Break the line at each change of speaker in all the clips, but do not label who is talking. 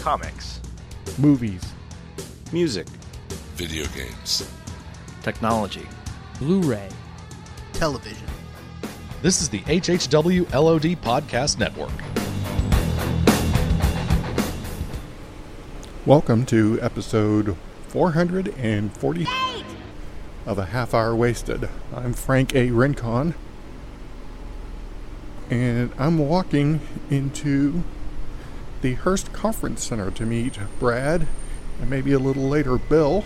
comics,
movies,
music,
video games,
technology,
Blu ray,
television.
This is the HHW LOD Podcast Network.
Welcome to episode 448 of A Half Hour Wasted. I'm Frank A. Rincon, and I'm walking into the Hurst Conference Center to meet Brad and maybe a little later Bill.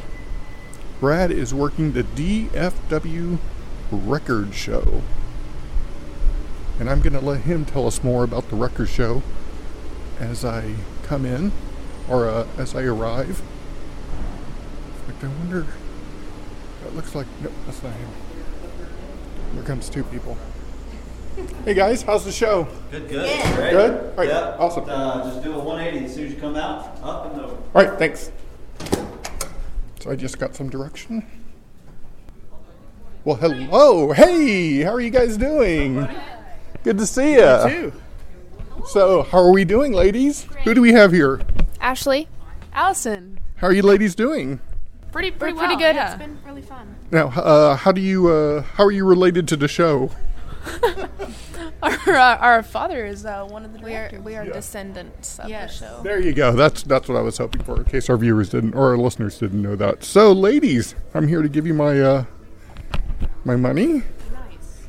Brad is working the DFW Record Show. And I'm going to let him tell us more about the record show as I come in or uh, as I arrive. In fact, I wonder. It looks like. Nope, that's not him. Here comes two people. Hey guys, how's the show?
Good, good. Great.
Good? All right,
Yep.
awesome.
Uh, just do a 180 as soon as you come out, up and over.
All right, thanks. So I just got some direction. Well, hello. Hey, how are you guys doing? Good to see you.
too.
So, how are we doing, ladies? Who do we have here?
Ashley,
Allison.
How are you ladies doing?
Pretty pretty,
we're pretty good.
yeah.
It's been really fun.
Now, uh, how do you uh, how are you related to the show?
Our, uh, our father is uh, one of the
We are we are descendants of
Yes.
the show.
There you go. That's that's what I was hoping for. In case our viewers didn't or our listeners didn't know that. So, ladies, I'm here to give you my uh, my money. Nice.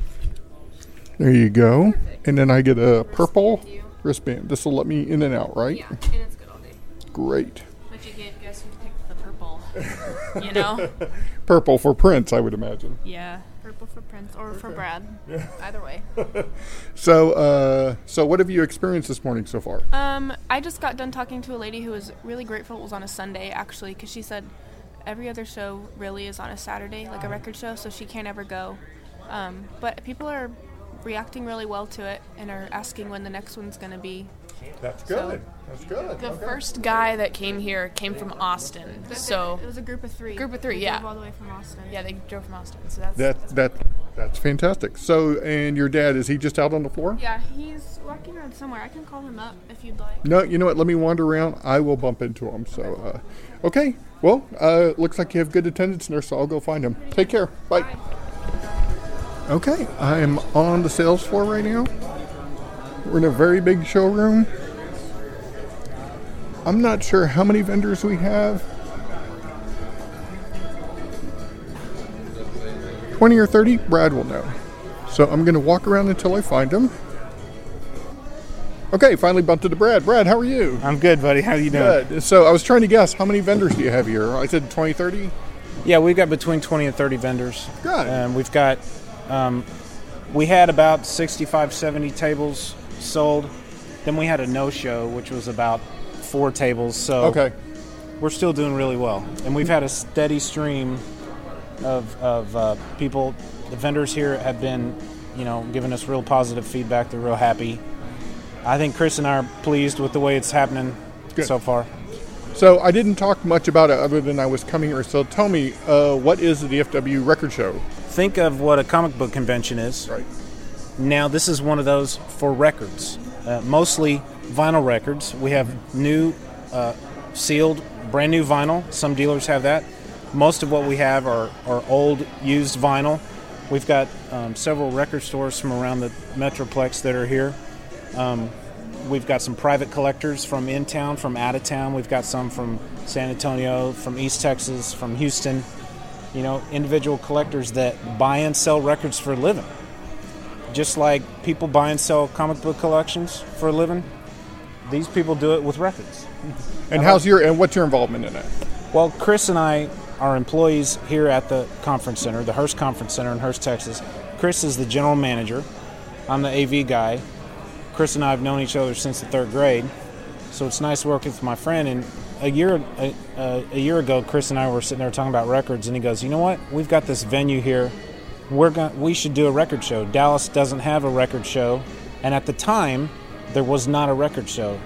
There you go. And then I get a purple wristband. This will let me in and out, right?
Yeah, and it's good all day.
Great.
But you get guess who picked the purple? you know?
Purple for Prince, I would imagine.
Yeah. Purple for Prince or for Brad. Either way.
So, uh, so what have you experienced this morning so far?
Um, I just got done talking to a lady who was really grateful it was on a Sunday actually, because she said every other show really is on a Saturday, like a record show, so she can't ever go. Um, but people are reacting really well to it and are asking when the next one's going to be.
That's
good.
That's good.
The first guy that came here came from Austin. So
it was a group of three.
Group of three,
They
yeah.
drove all the way from Austin.
yeah, they drove from Austin. So that's
That that that's fantastic. So, and your dad is he just out on the floor?
Yeah, he's walking around somewhere. I can call him up if you'd like.
No, you know what? Let me wander around. I will bump into him. So, uh, okay. Well, uh, looks like you have good attendance there, so I'll go find him. Take care. Bye. Okay, I am on the sales floor right now. We're in a very big showroom. I'm not sure how many vendors we have. 20 or 30? Brad will know. So I'm going to walk around until I find him. Okay, finally bumped into Brad. Brad, how are you?
I'm good, buddy. How are you doing?
Good. So I was trying to guess how many vendors do you have here? I said 20, 30?
Yeah, we've got between 20 and 30 vendors.
Good.
Um, we've got, um, we had about 65, 70 tables sold. Then we had a no-show, which was about four tables. So
Okay.
we're still doing really well, and we've had a steady stream of of uh, people. The vendors here have been, you know, giving us real positive feedback. They're real happy. I think Chris and I are pleased with the way it's happening
Good.
so far.
So I didn't talk much about it other than I was coming here. So tell me, uh, what is the DFW record show?
Think of what a comic book convention is.
Right.
Now, this is one of those for records, uh, mostly vinyl records. We have new, uh, sealed, brand new vinyl. Some dealers have that. Most of what we have are, are old, used vinyl. We've got um, several record stores from around the Metroplex that are here. Um, we've got some private collectors from in town, from out of town. We've got some from San Antonio, from East Texas, from Houston. You know, individual collectors that buy and sell records for a living just like people buy and sell comic book collections for a living, these people do it with records.
And how's your and what's your involvement in it?
Well, Chris and I are employees here at the conference center, the Hurst Conference Center in Hurst, Texas. Chris is the general manager. I'm the AV guy. Chris and I have known each other since the third grade, so it's nice working with my friend. And a year a, a, a year ago, Chris and I were sitting there talking about records, and he goes, "You know what? We've got this venue here. We're going we should do a record show. Dallas doesn't have a record show, and at the time, there was not a record show.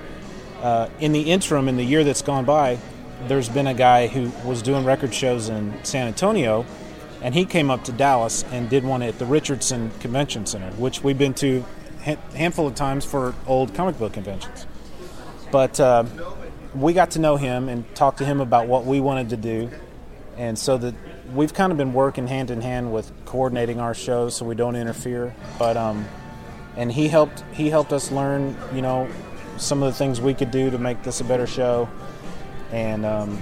Uh, in the interim, in the year that's gone by, there's been a guy who was doing record shows in San Antonio, and he came up to Dallas and did one at the Richardson Convention Center, which we've been to a handful of times for old comic book conventions. But uh, we got to know him and talk to him about what we wanted to do, and so that we've kind of been working hand in hand with coordinating our shows so we don't interfere. But um, and he helped he helped us learn, you know, some of the things we could do to make this a better show, and um,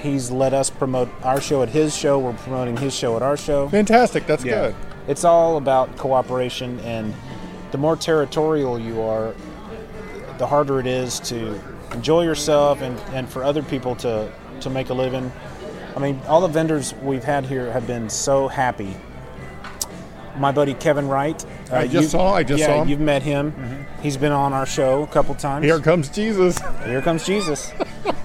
he's let us promote our show at his show. We're promoting his show at our show.
Fantastic. That's good.
It's all about cooperation, and the more territorial you are, the harder it is to enjoy yourself and, and for other people to, to make a living. I mean, all the vendors we've had here have been so happy. My buddy Kevin Wright. uh,
I just
you-
saw- I just
yeah,
saw him. Mm-hmm.
You've met him. He's been on our show a couple times.
Here comes Jesus.
Here comes Jesus.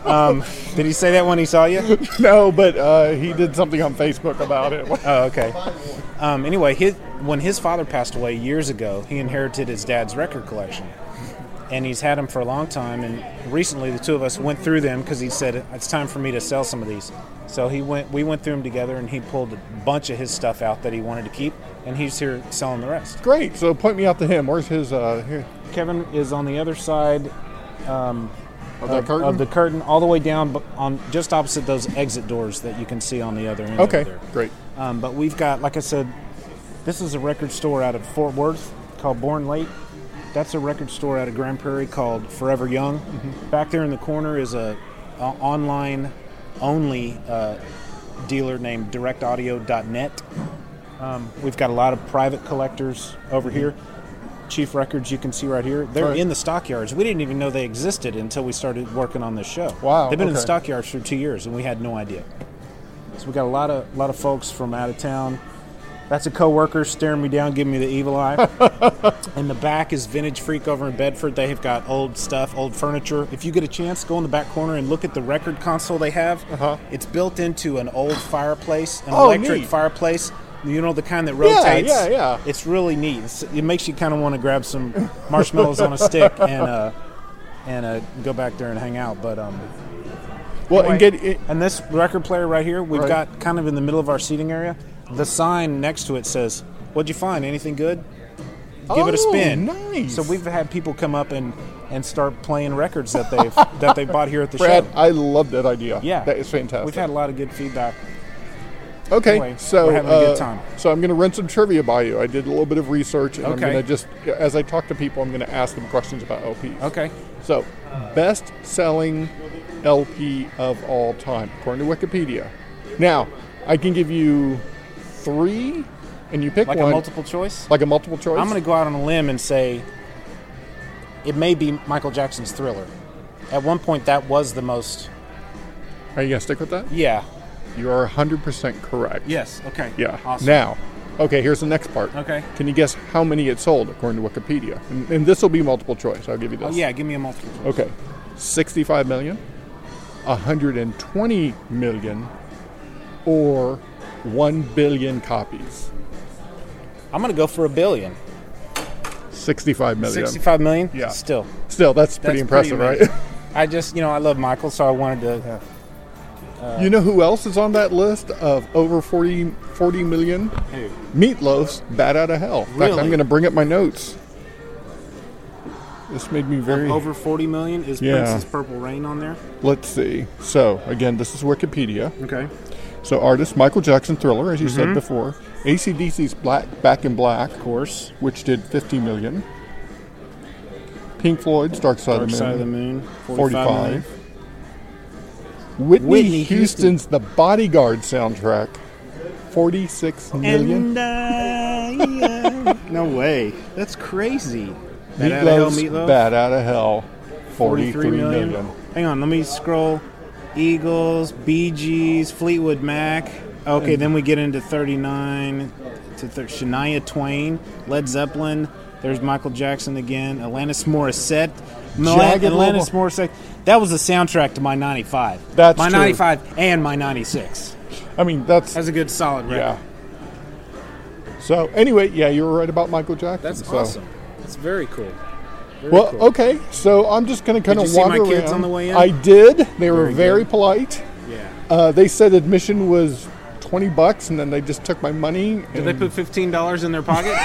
um, did he say that when he saw you?
no, but uh, he did something on Facebook about it.
Oh, okay. Um, anyway, his, when his father passed away years ago, he inherited his dad's record collection, and he's had them for a long time. And recently, the two of us went through them because he said it's time for me to sell some of these. So he went. We went through them together, and he pulled a bunch of his stuff out that he wanted to keep, and he's here selling the rest.
Great. So point me out to him. Where's his? Uh, here.
Kevin is on the other side
Of that
of,
curtain.
of the curtain, all the way down, on just opposite those exit doors that you can see on the other end.
okay. Great.
Um, but we've got, like I said, this is a record store out of Fort Worth called Born Late. That's a record store out of Grand Prairie called Forever Young. Back there in the corner is a, a online only uh, dealer named DirectAudio.net. Um, we've got a lot of private collectors over here. Chief Records, you can see right here. They're
Right.
in the stockyards. We didn't even know they existed until we started working on this show.
Wow,
They've been in the stockyards for two years, and we had no idea. So we got a lot of lot of folks from out of town. That's a coworker staring me down, giving me the evil eye. in the back is Vintage Freak over in Bedford. They have got old stuff, old furniture. If you get a chance, go in the back corner and look at the record console they have.
Uh-huh.
It's built into an old fireplace, an
Oh,
electric
neat.
fireplace. You know the kind that rotates.
yeah, yeah. yeah.
It's really neat. It's, it makes you kind of want to grab some marshmallows on a stick and uh, and uh, go back there and hang out. But um,
Well, and get it,
and this record player right here, we've
Right.
got kind of in the middle of our seating area. The sign next to it says, "What'd you find? Anything good? Give it a
Oh,
spin."
nice.
So we've had people come up and and start playing records that they've that they bought here at the
Brad.
show.
I love that idea.
Yeah,
that is fantastic.
We've had a lot of good feedback.
Okay,
Anyway,
so
we're having a good
uh,
time.
So I'm going to run some trivia by you. I did a little bit of research, and I'm going to just, as I talk to people, I'm going to ask them questions about LPs.
Okay.
So, best-selling LP of all time, according to Wikipedia. Now, I can give you three, and you pick
Like
one.
a multiple choice.
like a multiple choice.
I'm going to go out on a limb and say it may be Michael Jackson's Thriller. At one point, that was the most.
Are you going to stick with that?
Yeah.
You are 100% correct.
Yes. Okay.
Yeah.
Awesome.
Now, okay, here's the next part.
Okay.
Can you guess how many it sold according to Wikipedia? And, and this will be multiple choice. I'll give you this.
Oh yeah. Give me a multiple choice.
Okay. 65 million, 120 million, or 1 billion copies.
I'm going to go for a billion.
65 million.
65 million?
Yeah.
Still.
Still, that's pretty
That's
impressive,
amazing.
right?
I just, you know, I love Michael, so I wanted to.
Uh, uh, you know who else is on that list of over 40, 40 million?
Who?
Meat Loaf's Bat Out of Hell. In fact, I'm going to bring up my notes. This made me very.
Over 40 million is
Yeah.
Prince's Purple Rain on there?
Let's see. So, again, this is Wikipedia.
Okay.
So, artist Michael Jackson Thriller, as you
Mm-hmm.
said before. AC/DC's Black Back in Black,
Of course.
which did 50 million. Pink Floyd's Dark Side,
Dark
of, the
Side of the
Moon,
Moon. 45.
45. Whitney,
Whitney
Houston's The Bodyguard soundtrack, 46 million.
And uh, no way. That's crazy. Bat Outta Hell,
Meat
Loaf?
Bat Out of Hell, 43 million.
Hang on, let me scroll. Eagles, Bee Gees, Fleetwood Mac. Okay, then we get into 39 to th- Shania Twain, Led Zeppelin. There's Michael Jackson again. Alanis Morissette. Mil-
Jagged
Alanis
Little-
Morissette. That was the soundtrack to my 95.
That's
my
true.
95 and my 96.
I mean, that's.
That's a good solid record.
yeah. So, anyway, yeah, you were right about Michael Jackson.
That's
so.
awesome. That's very cool. Very
Well,
cool.
okay, so I'm just going to kind
Did
of
you see
wander
my kids
around.
on the way in?
I did. They were
Very good.
polite.
Yeah.
Uh, they said admission was 20 bucks, and then they just took my money.
Did they put $15 in their pocket?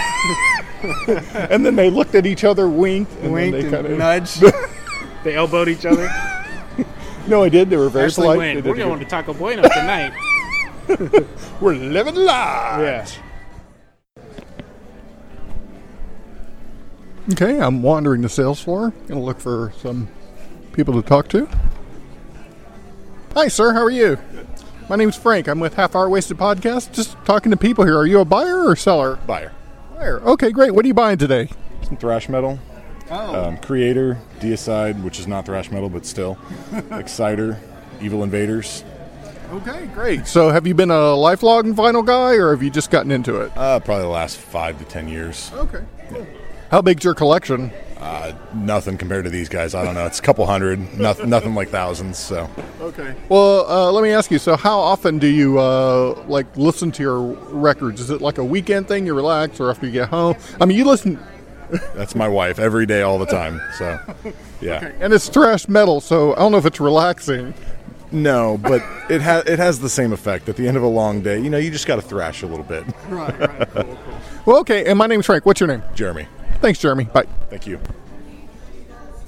and then they looked at each other, winked, and
Winked
they
and
kind of
nudged. they elbowed each other.
No, I did. They were very
Ashley
polite.
We're going to Taco Bueno tonight.
We're living large.
yeah.
Okay, I'm wandering the sales floor. Gonna look for some people to talk to. Hi, sir. How are you? My name's Frank. I'm with Half Hour Wasted Podcast. Just talking to people here. Are you a buyer or seller?
Buyer.
Buyer. Okay, great. What are you buying today?
Some thrash metal.
Oh.
Um, Kreator, Deicide, which is not thrash metal, but still. Exciter, Evil Invaders.
Okay, great. So, have you been a lifelong vinyl guy, or have you just gotten into it?
Uh, probably the last five to ten years.
Okay. How big's your collection?
Uh, nothing compared to these guys. I don't know. It's a couple hundred. Nothing, nothing like thousands. So
Okay. Well, uh, let me ask you. So, how often do you uh, like listen to your records? Is it like a weekend thing? You relax, or after you get home? I mean, you listen,
that's my wife every day, all the time. So yeah.
and it's thrash metal, so I don't know if it's relaxing.
No, but it has it has the same effect. At the end of a long day, you know, you just got to thrash a little bit.
Right. Right. well, okay. And my name's Frank. What's your name?
Jeremy,
Thanks, Jeremy. Bye.
thank you.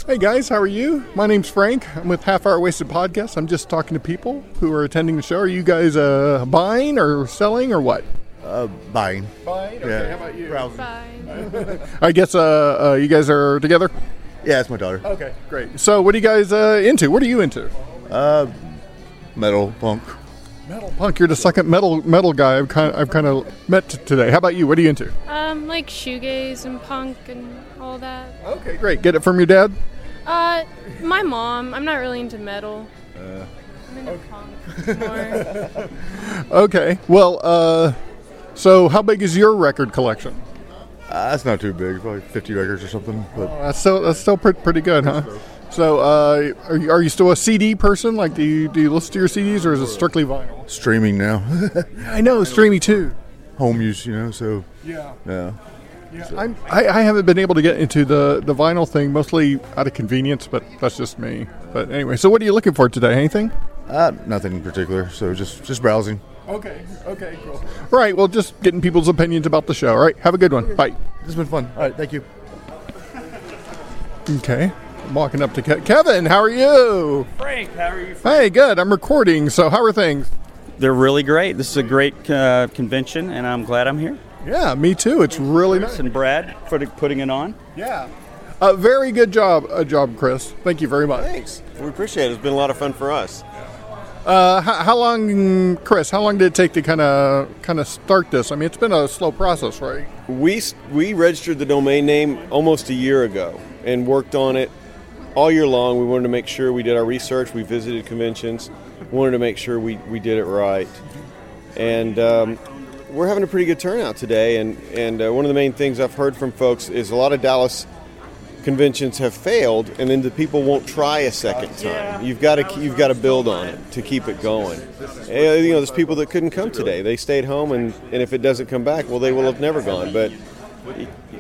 Hey guys, how are you? My name's Frank. I'm with Half Hour Wasted Podcast. I'm just talking to people who are attending the show. Are you guys uh, buying or selling or what?
Buying.
Buying. Okay.
Yeah.
How about you?
Bye.
I guess uh, uh, you guys are together.
Yeah, it's my daughter.
Okay, great. So, what are you guys uh, into? What are you into?
Metal, punk.
Metal punk. You're the second metal metal guy I've kind of, I've kind of met t- today. How about you? What are you into?
Um, like shoegaze and punk and all that.
Okay, great. Get it from your dad.
Uh, my mom. I'm not really into metal. I'm into punk more.
Okay. Well, uh, so how big is your record collection?
Uh, that's not too big, probably 50 records or something. But
That's still that's still pretty, pretty good, huh? So, uh, are you, are you still a CD person? Like, do you do you listen to your CDs, or is it strictly vinyl?
streaming now,
I know, streamy too.
home use, you know. So
Yeah.
yeah,
I'm, I, I haven't been able to get into the, the vinyl thing, mostly out of convenience, but that's just me. But anyway, so what are you looking for today? Anything?
uh, nothing in particular. So just just browsing.
Okay, okay, cool. Right, well, just getting people's opinions about the show. All right, have a good one. Bye.
This has been fun. All right, thank you.
Okay, I'm walking up to Ke- Kevin. How are you?
Frank, how are you?
Hey, good. I'm recording. So, how are things?
They're really great. This is a great uh, convention, and I'm glad I'm here.
Yeah, me too. It's really nice.
And Brad for putting it on.
Yeah. Uh, very good job, uh, job, Chris. Thank you very much.
Thanks. We appreciate it. It's been a lot of fun for us.
Uh, how, how long, Chris? How long did it take to kind of kind of start this? I mean, it's been a slow process, right?
We we registered the domain name almost a year ago and worked on it all year long. We wanted to make sure we did our research. We visited conventions. Wanted to make sure we, we did it right. And um, we're having a pretty good turnout today. And and uh, one of the main things I've heard from folks is a lot of Dallas conventions have failed, and then the people won't try a second time. You've got to you've got to build on it to keep it going. Eh, You know, there's people that couldn't come today. They stayed home, and, and if it doesn't come back, well, they will have never gone. But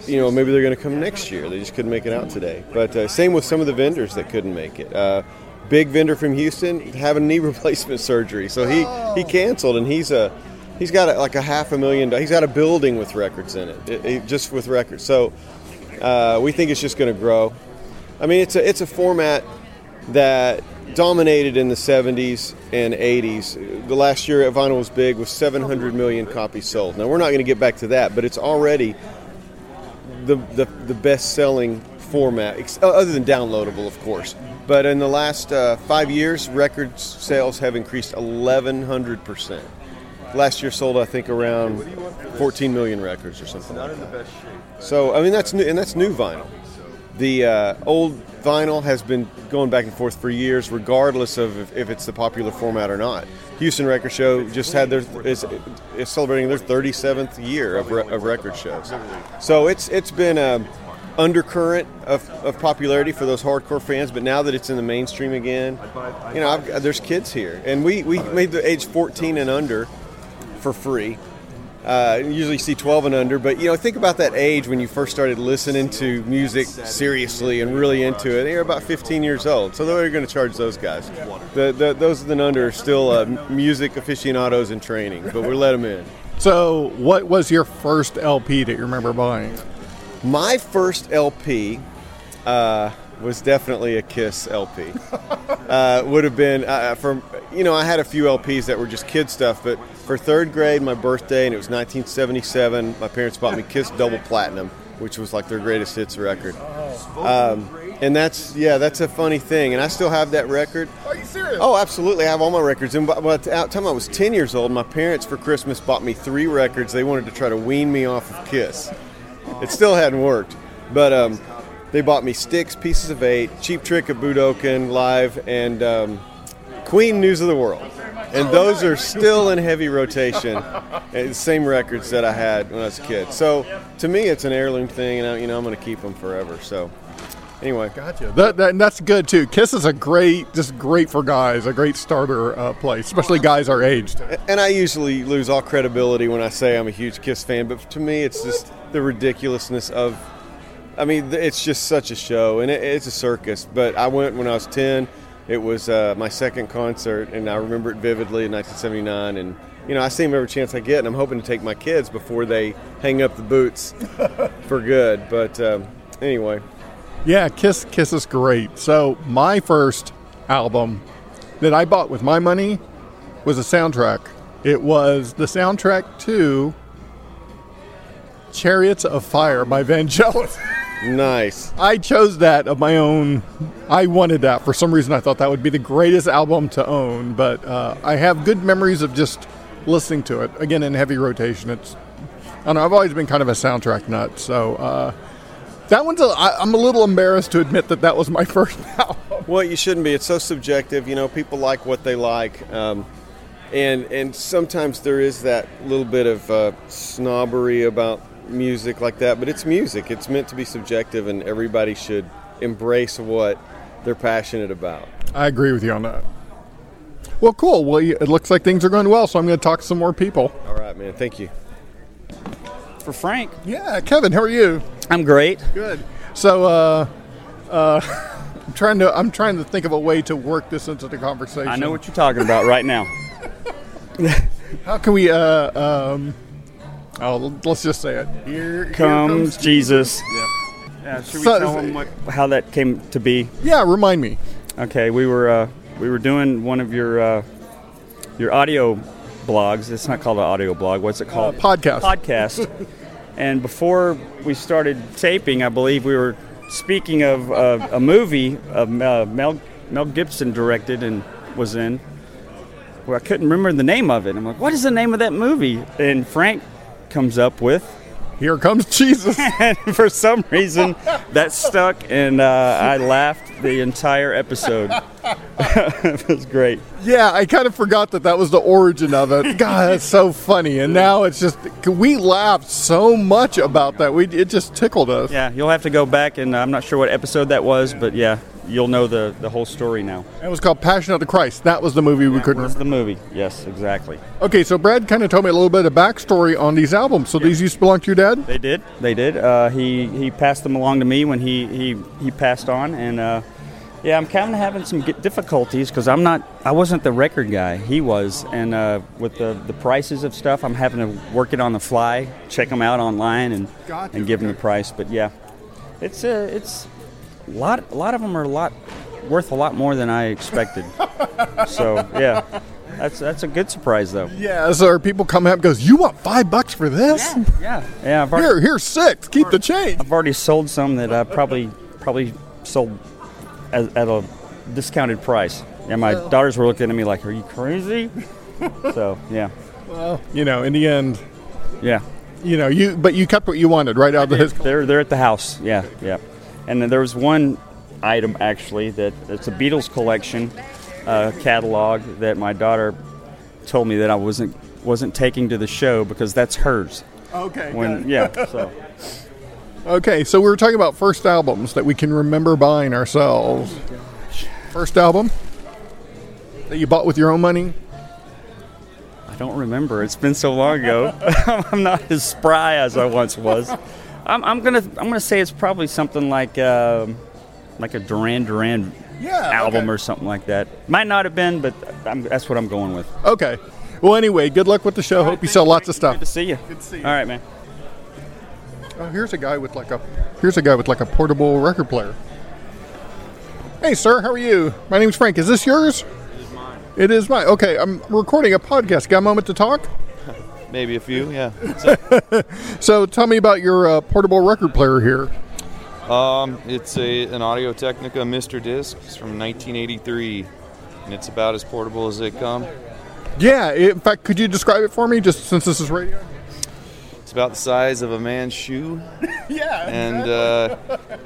you know, maybe they're going to come next year. They just couldn't make it out today. But uh, same with some of the vendors that couldn't make it. Uh, big vendor from Houston having knee replacement surgery, so he he canceled, and he's a he's got a, like a half a million. He's got a building with records in it, it- it- just with records. So uh, we think it's just going to grow. I mean, it's a it's a format that dominated in the 70s and 80s. The last year at vinyl was big with 700 million copies sold. Now we're not going to get back to that, but it's already the the, the best selling format, ex- other than downloadable, of course. But in the last uh, five years, record sales have increased 1,100 percent. Last year sold, I think, around 14 million records or something. Not in the best shape. So I mean, that's new, and that's new vinyl. The uh, old vinyl has been going back and forth for years, regardless of if, if it's the popular format or not. Houston Record Show just had their is, is celebrating their 37th year of, of record shows. So it's it's been a undercurrent of, of popularity for those hardcore fans, but now that it's in the mainstream again, you know, I've, there's kids here, and we we made the age 14 and under for free. Uh, usually see 12 and under, but you know, think about that age when you first started listening to music seriously and really into it. They're about 15 years old, so they're going to charge those guys. The, the, those and under are still uh, music aficionados in training, but we're let them in.
So, what was your first LP that you remember buying?
My first LP uh, was definitely a Kiss LP. uh, would have been uh, from you know I had a few LPs that were just kid stuff, but for third grade, my birthday, and it was 1977. My parents bought me Kiss Double Platinum, which was like their greatest hits record. Um, and that's yeah, that's a funny thing, and I still have that record.
Are you serious?
Oh, absolutely. I have all my records. And by by the time I was 10 years old, my parents for Christmas bought me three records. They wanted to try to wean me off of Kiss. It still hadn't worked. But um, they bought me Styx, Pieces of Eight, Cheap Trick of Budokan Live, and um, Queen News of the World. And those are still in heavy rotation. Same records that I had when I was a kid. So to me, it's an heirloom thing, and I, you know I'm going to keep them forever. So anyway,
Gotcha. That, that, and that's good too. Kiss is a great, just great for guys, a great starter uh, place, especially guys our age.
And I usually lose all credibility when I say I'm a huge Kiss fan, but to me, it's just the ridiculousness of. I mean, it's just such a show, and it, it's a circus. But I went when I was 10. It was uh, my second concert, and I remember it vividly in 1979. And you know, I see them every chance I get, and I'm hoping to take my kids before they hang up the boots for good. But um, anyway,
Yeah, Kiss Kiss is great. So my first album that I bought with my money was a soundtrack. It was the soundtrack to Chariots of Fire by Vangelis.
nice.
I chose that of my own. I wanted that for some reason. I thought that would be the greatest album to own. But uh, I have good memories of just listening to it again in heavy rotation. It's I don't know. I've always been kind of a soundtrack nut. So uh, that one's. A, I, I'm a little embarrassed to admit that that was my first album.
Well, you shouldn't be. It's so subjective. You know, people like what they like, um, and and sometimes there is that little bit of uh, snobbery about music like that. But it's music. It's meant to be subjective, and everybody should embrace what they're passionate about.
I agree with you on that. Well, cool. Well, it looks like things are going well, so I'm going to talk to some more people.
All right, man. Thank you.
For Frank.
Yeah, Kevin, how are you?
I'm great.
Good. So, uh, uh, I'm trying to I'm trying to think of a way to work this into the conversation.
I know what you're talking about right now.
How can we? Uh, um, oh, let's just say it. Here, here
Comes Jesus.
Yeah.
Yeah, should we
So-
tell them what, how that came to be?
Yeah, remind me.
Okay, we were uh, we were doing one of your uh, your audio blogs. It's not called an audio blog. What's it called?
podcast.
Podcast. and before we started taping, I believe we were speaking of uh, a movie of uh, Mel Mel Gibson directed and was in. Where I couldn't remember the name of it. I'm like, what is the name of that movie? And Frank comes up with.
Here comes Jesus.
and for some reason, that stuck, and uh, I laughed the entire episode. it was great.
Yeah, I kind of forgot that that was the origin of it. God, that's so funny. And now it's just we laughed so much about that. We it just tickled us.
Yeah, you'll have to go back, and I'm not sure what episode that was, but yeah, you'll know the, the whole story now.
It was called Passion of the Christ. That was the movie we couldn't.
was the movie. Yes, exactly.
Okay, so Brad kind of told me a little bit of backstory on these albums. So these used to belong to your dad?
They did. They did. Uh, he he passed them along to me when he he, he passed on, and uh, yeah, I'm kind of having some difficulties because I'm not. I wasn't the record guy. He was, and uh, with the the prices of stuff, I'm having to work it on the fly, check them out online, and
Gotcha,
and give them the price. But yeah, it's uh, it's a lot. A lot of them are a lot worth a lot more than I expected. so yeah, that's that's a good surprise though.
Yeah, so people come up and goes, You want five bucks for this?
Yeah, yeah. I've already,
Here, here's six. Keep the change.
I've already sold some that I probably probably sold at, at a discounted price. And my
Well.
daughters were looking at me like, "Are you crazy?" so yeah,
Well, you know, in the end,
yeah.
you know, you but you kept what you wanted right out of his.
They're they're at the house. Yeah, yeah. And then there was one item actually that it's a Beatles collection uh, catalog that my daughter told me that I wasn't wasn't taking to the show because that's hers.
Okay.
When yeah, so
Okay, so we were talking about first albums that we can remember buying ourselves. First album that you bought with your own money?
I don't remember. It's been so long ago. I'm not as spry as I once was. I'm, I'm gonna I'm gonna say it's probably something like um, like a Duran Duran
Yeah,
album
okay.
or something like that. Might not have been, but I'm, that's what I'm going with.
Okay. Well, anyway, good luck with the show. Hope you sell lots of stuff.
Good to see you.
Good to see you.
All right, man.
Oh, here's a guy with like a here's a guy with like a portable record player. Hey, sir, how are you? My name's Frank. Is this yours? It is mine. It is mine. Okay, I'm recording a podcast. Got a moment to talk?
Maybe a few, yeah.
So, tell me about your uh, portable record player here.
Um, it's a an Audio Technica Mr. Disc. It's from 1983, and it's about as portable as they come.
Yeah, in fact, could you describe it for me, just since this is radio?
It's about the size of a man's shoe,
yeah,
and uh,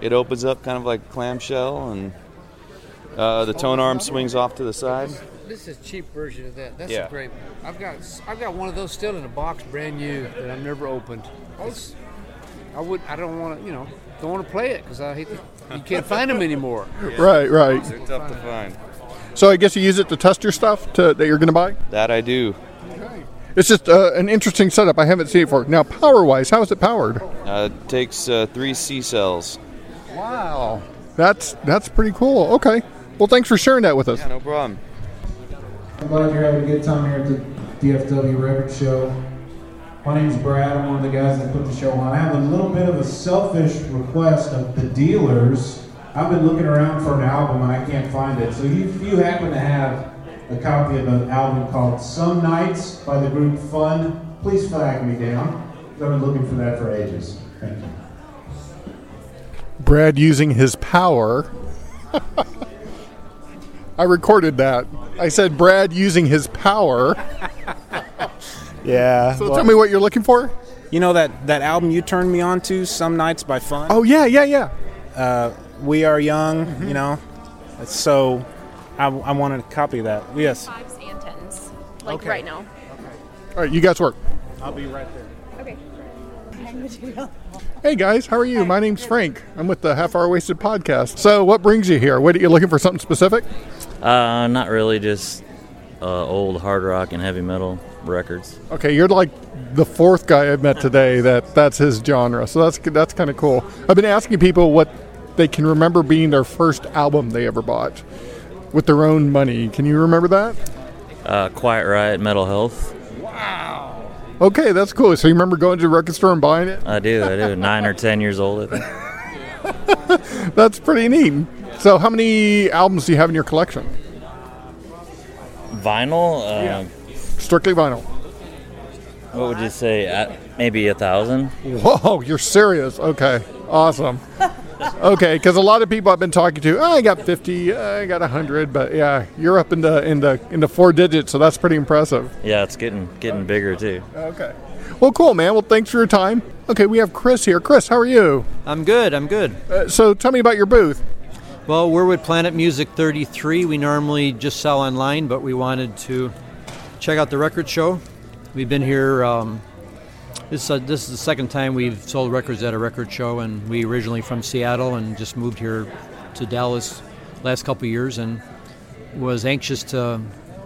it opens up kind of like a clamshell, and uh, the tone arm swings off to the side.
This is a cheap version of that. That's
Yeah.
a great. I've got I've got one of those still in a box, brand new, that I've never opened. It's, I would I don't want to you know don't want to play it because I hate the, you can't find them anymore.
Right, right.
They're tough to find.
So, I guess you use it to test your stuff to, that you're going to buy?
That I do.
It's just uh, an interesting setup. I haven't seen it before. Now, power wise, how is it powered?
Uh, it takes uh, three C cells.
Wow. That's that's pretty cool. Okay. Well, thanks for sharing that with us.
Yeah, no problem.
I'm glad you're having a good time here at the DFW Record Show. My name's Brad. I'm one of the guys that put the show on. I have a little bit of a selfish request of the dealers. I've been looking around for an album and I can't find it. So if you happen to have a copy of an album called Some Nights by the group Fun, please flag me down. I've been looking for that for ages. Thank you.
Brad using his power. I recorded that. I said Brad using his power.
Yeah.
So tell me what you're looking for.
You know that, that album you turned me on to, Some Nights by Fun?
Oh yeah, yeah, yeah.
Uh, we Are Young, you know. So I, I wanted a copy that. Yes.
Fives and tens, like
Okay.
right now.
All right, you guys work.
I'll be right there.
Okay.
Hey guys, how are you? My name's Frank. I'm with the Half Hour Wasted podcast. So, what brings you here? What are you looking for? Something specific?
Uh, not really, just uh, old hard rock and heavy metal records.
Okay, you're like the fourth guy I've met today that that's his genre. So that's that's kind of cool. I've been asking people what they can remember being their first album they ever bought with their own money. Can you remember that?
Uh, Quiet Riot, Metal Health. Wow.
Okay, that's cool. So you remember going to the record store and buying it?
I do, I do. Nine or ten years old, I think.
That's pretty neat. So how many albums do you have in your collection?
Vinyl. Uh,
Strictly vinyl.
What would you say? Uh, maybe a thousand.
Whoa, you're serious? Okay, awesome. Okay, because a lot of people I've been talking to, oh, I got 50, uh, I got 100, but yeah, you're up in the in the in the four digits, so that's pretty impressive.
Yeah, it's getting getting bigger too.
Okay. Well, cool, man. Well, thanks for your time. Okay, we have Chris here. Chris, how are you?
I'm good. I'm good.
Uh, so, tell me about your booth.
Well, we're with Planet Music 33. We normally just sell online, but we wanted to check out the record show. We've been here. Um, this uh, this is the second time we've sold records at a record show, and we originally from Seattle and just moved here to Dallas last couple of years, and was anxious to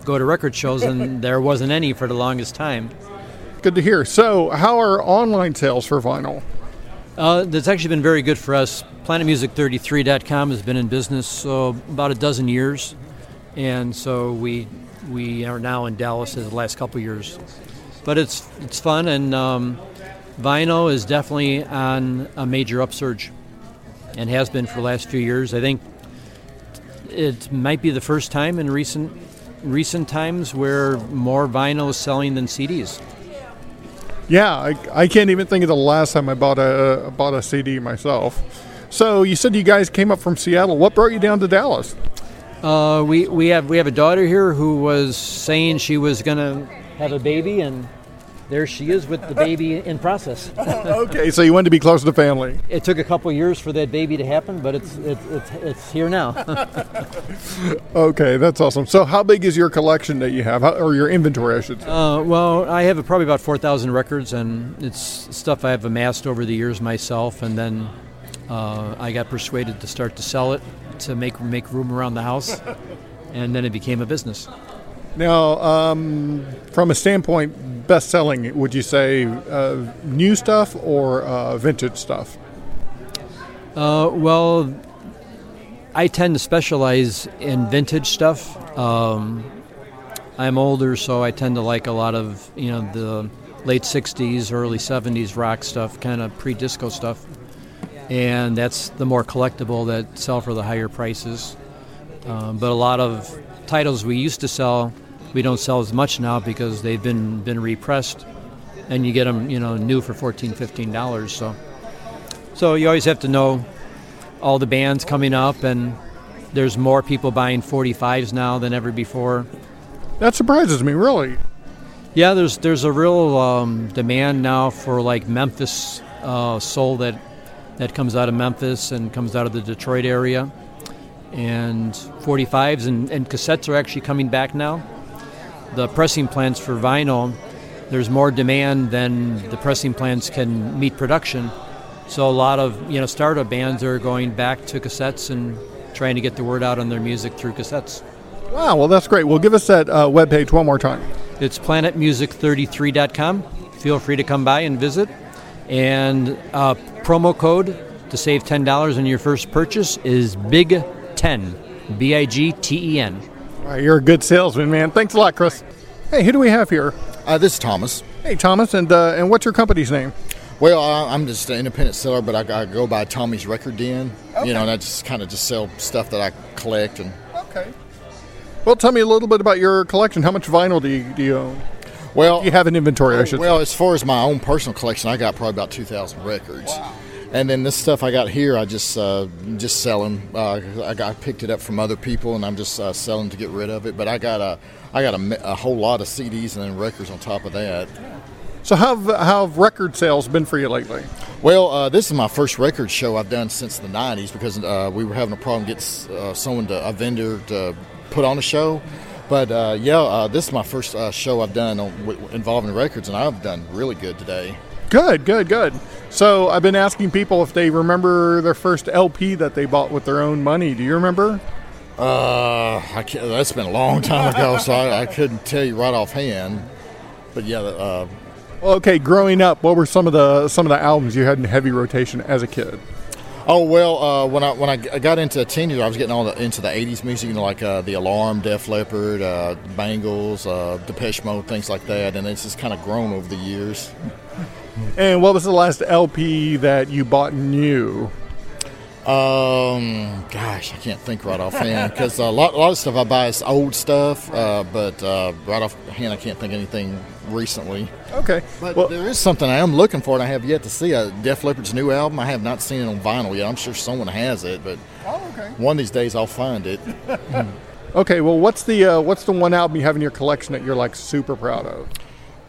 go to record shows, and there wasn't any for the longest time.
Good to hear. So, how are online sales for vinyl?
Uh, that's actually been very good for us. PlanetMusic33.com has been in business uh, about a dozen years, and so we we are now in Dallas in the last couple of years. But it's it's fun, and um, vinyl is definitely on a major upsurge, and has been for the last few years. I think it might be the first time in recent recent times where more vinyl is selling than CDs.
Yeah, I, I can't even think of the last time I bought a bought a CD myself. So, you said you guys came up from Seattle. What brought you down to Dallas?
Uh, we we have we have a daughter here who was saying she was gonna have a baby, and there she is with the baby in process.
okay, so you wanted to be close to family.
It took a couple years for that baby to happen, but it's it's it's, it's here now.
Okay, that's awesome. So, how big is your collection that you have, or your inventory, I should say?
uh, well, I have probably about four thousand records, and it's stuff I have amassed over the years myself, and then uh, I got persuaded to start to sell it to make make room around the house, and then it became a business.
Now, um, from a standpoint, best selling, would you say uh, new stuff or uh, vintage stuff?
Uh, well, I tend to specialize in vintage stuff. Um, I'm older, so I tend to like a lot of you know the late '60s, early '70s rock stuff, kind of pre-disco stuff, and that's the more collectible that sell for the higher prices. Um, but a lot of titles we used to sell, we don't sell as much now because they've been been repressed, and you get them, you know, new for 14 dollars. So, so you always have to know all the bands coming up, and there's more people buying 45s now than ever before.
That surprises me, really.
Yeah, there's there's a real um, demand now for like Memphis uh, soul that that comes out of Memphis and comes out of the Detroit area, and 45s and, and cassettes are actually coming back now. The pressing plants for vinyl, there's more demand than the pressing plants can meet production. So a lot of you know startup bands are going back to cassettes and trying to get the word out on their music through cassettes.
Wow, well, that's great. Well, give us that uh, webpage one more time.
It's planetmusic33.com. Feel free to come by and visit. And uh, promo code to save $10 on your first purchase is BIG10. B I G T E N.
Right, you're a good salesman, man. Thanks a lot, Chris. Hey, who do we have here?
Uh, this is Thomas.
Hey, Thomas, and uh, and what's your company's name?
Well, I- I'm just an independent seller, but I, I go by Tommy's Record Den.
Okay.
You know, and I just kind of just sell stuff that I collect and.
Okay. Well, tell me a little bit about your collection. How much vinyl do you, do you own?
Well,
you have an inventory, I should
Well, as far as my own personal collection, I got probably about two thousand records. And then this stuff I got here, I just uh, just selling. Uh, I got I picked it up from other people, and I'm just uh, selling to get rid of it. But I got a I got a, a whole lot of CDs and then records on top of that.
So, how have, how have record sales been for you lately?
Well, uh, this is my first record show I've done since the '90s because uh, we were having a problem getting uh, someone to a vendor to put on a show. But uh, yeah, uh, this is my first uh, show I've done on, w- involving records, and I've done really good today.
Good, good, good. So, I've been asking people if they remember their first LP that they bought with their own money. Do you remember?
Uh, I can't, that's been a long time ago, so I, I couldn't tell you right offhand. But yeah, uh,
okay, growing up, what were some of the some of the albums you had in heavy rotation as a kid?
Oh well, uh, when I when I got into teenager, I was getting all the, into the '80s music, you know, like uh, the Alarm, Def Leppard, uh, Bangles, uh, Depeche Mode, things like that, and it's just kind of grown over the years.
And what was the last LP that you bought new?
Um, gosh, I can't think right offhand because a lot, a lot of stuff I buy is old stuff, uh, but uh, right offhand I can't think anything recently.
Okay,
but there is something I am looking for, and I have yet to see. a Def Leppard's new album. I have not seen it on vinyl yet. I'm sure someone has it, but
Oh, okay.
one of these days I'll find it.
Okay, well, what's the uh, what's the one album you have in your collection that you're like super proud of?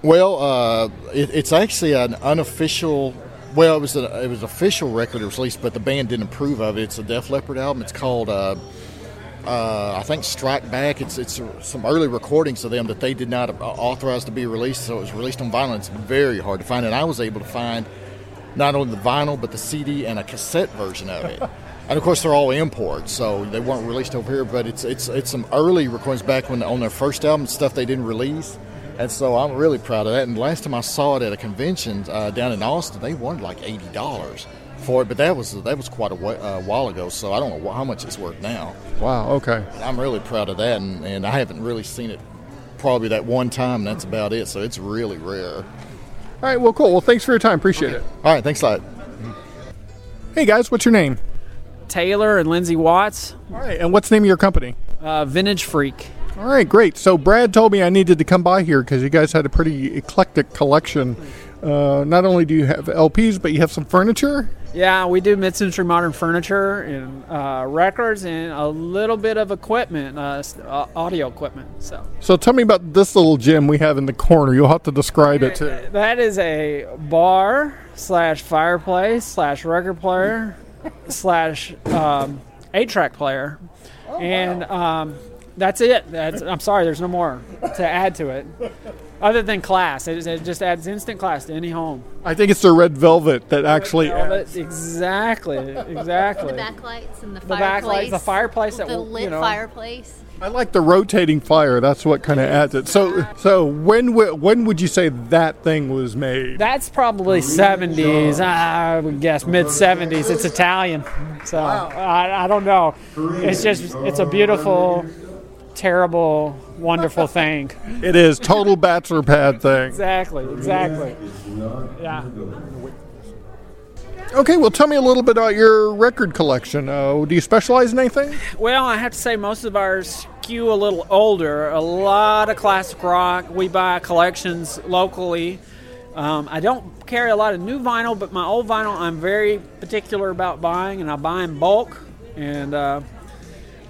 Well, uh, it, it's actually an unofficial. Well, it was a, it was an official record released, but the band didn't approve of it. It's a Def Leppard album. It's called, uh, uh, I think, Strike Back. It's it's some early recordings of them that they did not authorize to be released, so it was released on vinyl. It's very hard to find, and I was able to find not only the vinyl but the CD and a cassette version of it. And of course, they're all imports, so they weren't released over here. But it's it's it's some early recordings back when on their first album, stuff they didn't release. And so I'm really proud of that. And last time I saw it at a convention uh, down in Austin, they wanted like eighty dollars for it, but that was that was quite a wh- uh, while ago. So I don't know how much it's worth now.
Wow. Okay.
But I'm really proud of that, and, and I haven't really seen it probably that one time. And that's about it. So it's really rare.
All right. Well, cool. Well, thanks for your time. Appreciate it.
All right. Thanks a lot.
Hey guys, what's your name?
Taylor and Lindsay Watts.
All right. And what's the name of your company?
Uh, Vintage Freak.
All right, great. So Brad told me I needed to come by here because you guys had a pretty eclectic collection. Uh, not only do you have LPs, but you have some furniture.
Yeah, we do mid-century modern furniture and uh, records and a little bit of equipment, uh, uh, audio equipment. So
So tell me about this little gym we have in the corner. You'll have to describe it too.
that is a bar slash fireplace slash record player slash um, eight-track player, and um, that's it. That's, I'm sorry, there's no more to add to it, other than class. It, it just adds instant class to any home.
I think it's the red velvet that actually.
Velvet, exactly, exactly.
The backlights and the,
The
fireplace.
backlights, the fireplace that
the
will,
lit
you know-
fireplace.
I like the rotating fire. That's what kind of adds it. So, so when w- when would you say that thing was made?
That's probably 70s. I would guess mid 70s. It's Italian, so I, I don't know. It's just it's a beautiful, terrible, wonderful thing.
It is total bachelor pad thing.
Exactly, exactly. Yeah.
Okay, well, tell me a little bit about your record collection. Uh, do you specialize in anything?
Well, I have to say most of ours skew a little older. A lot of classic rock. We buy collections locally. Um, I don't carry a lot of new vinyl, but my old vinyl I'm very particular about buying, and I buy in bulk, and uh,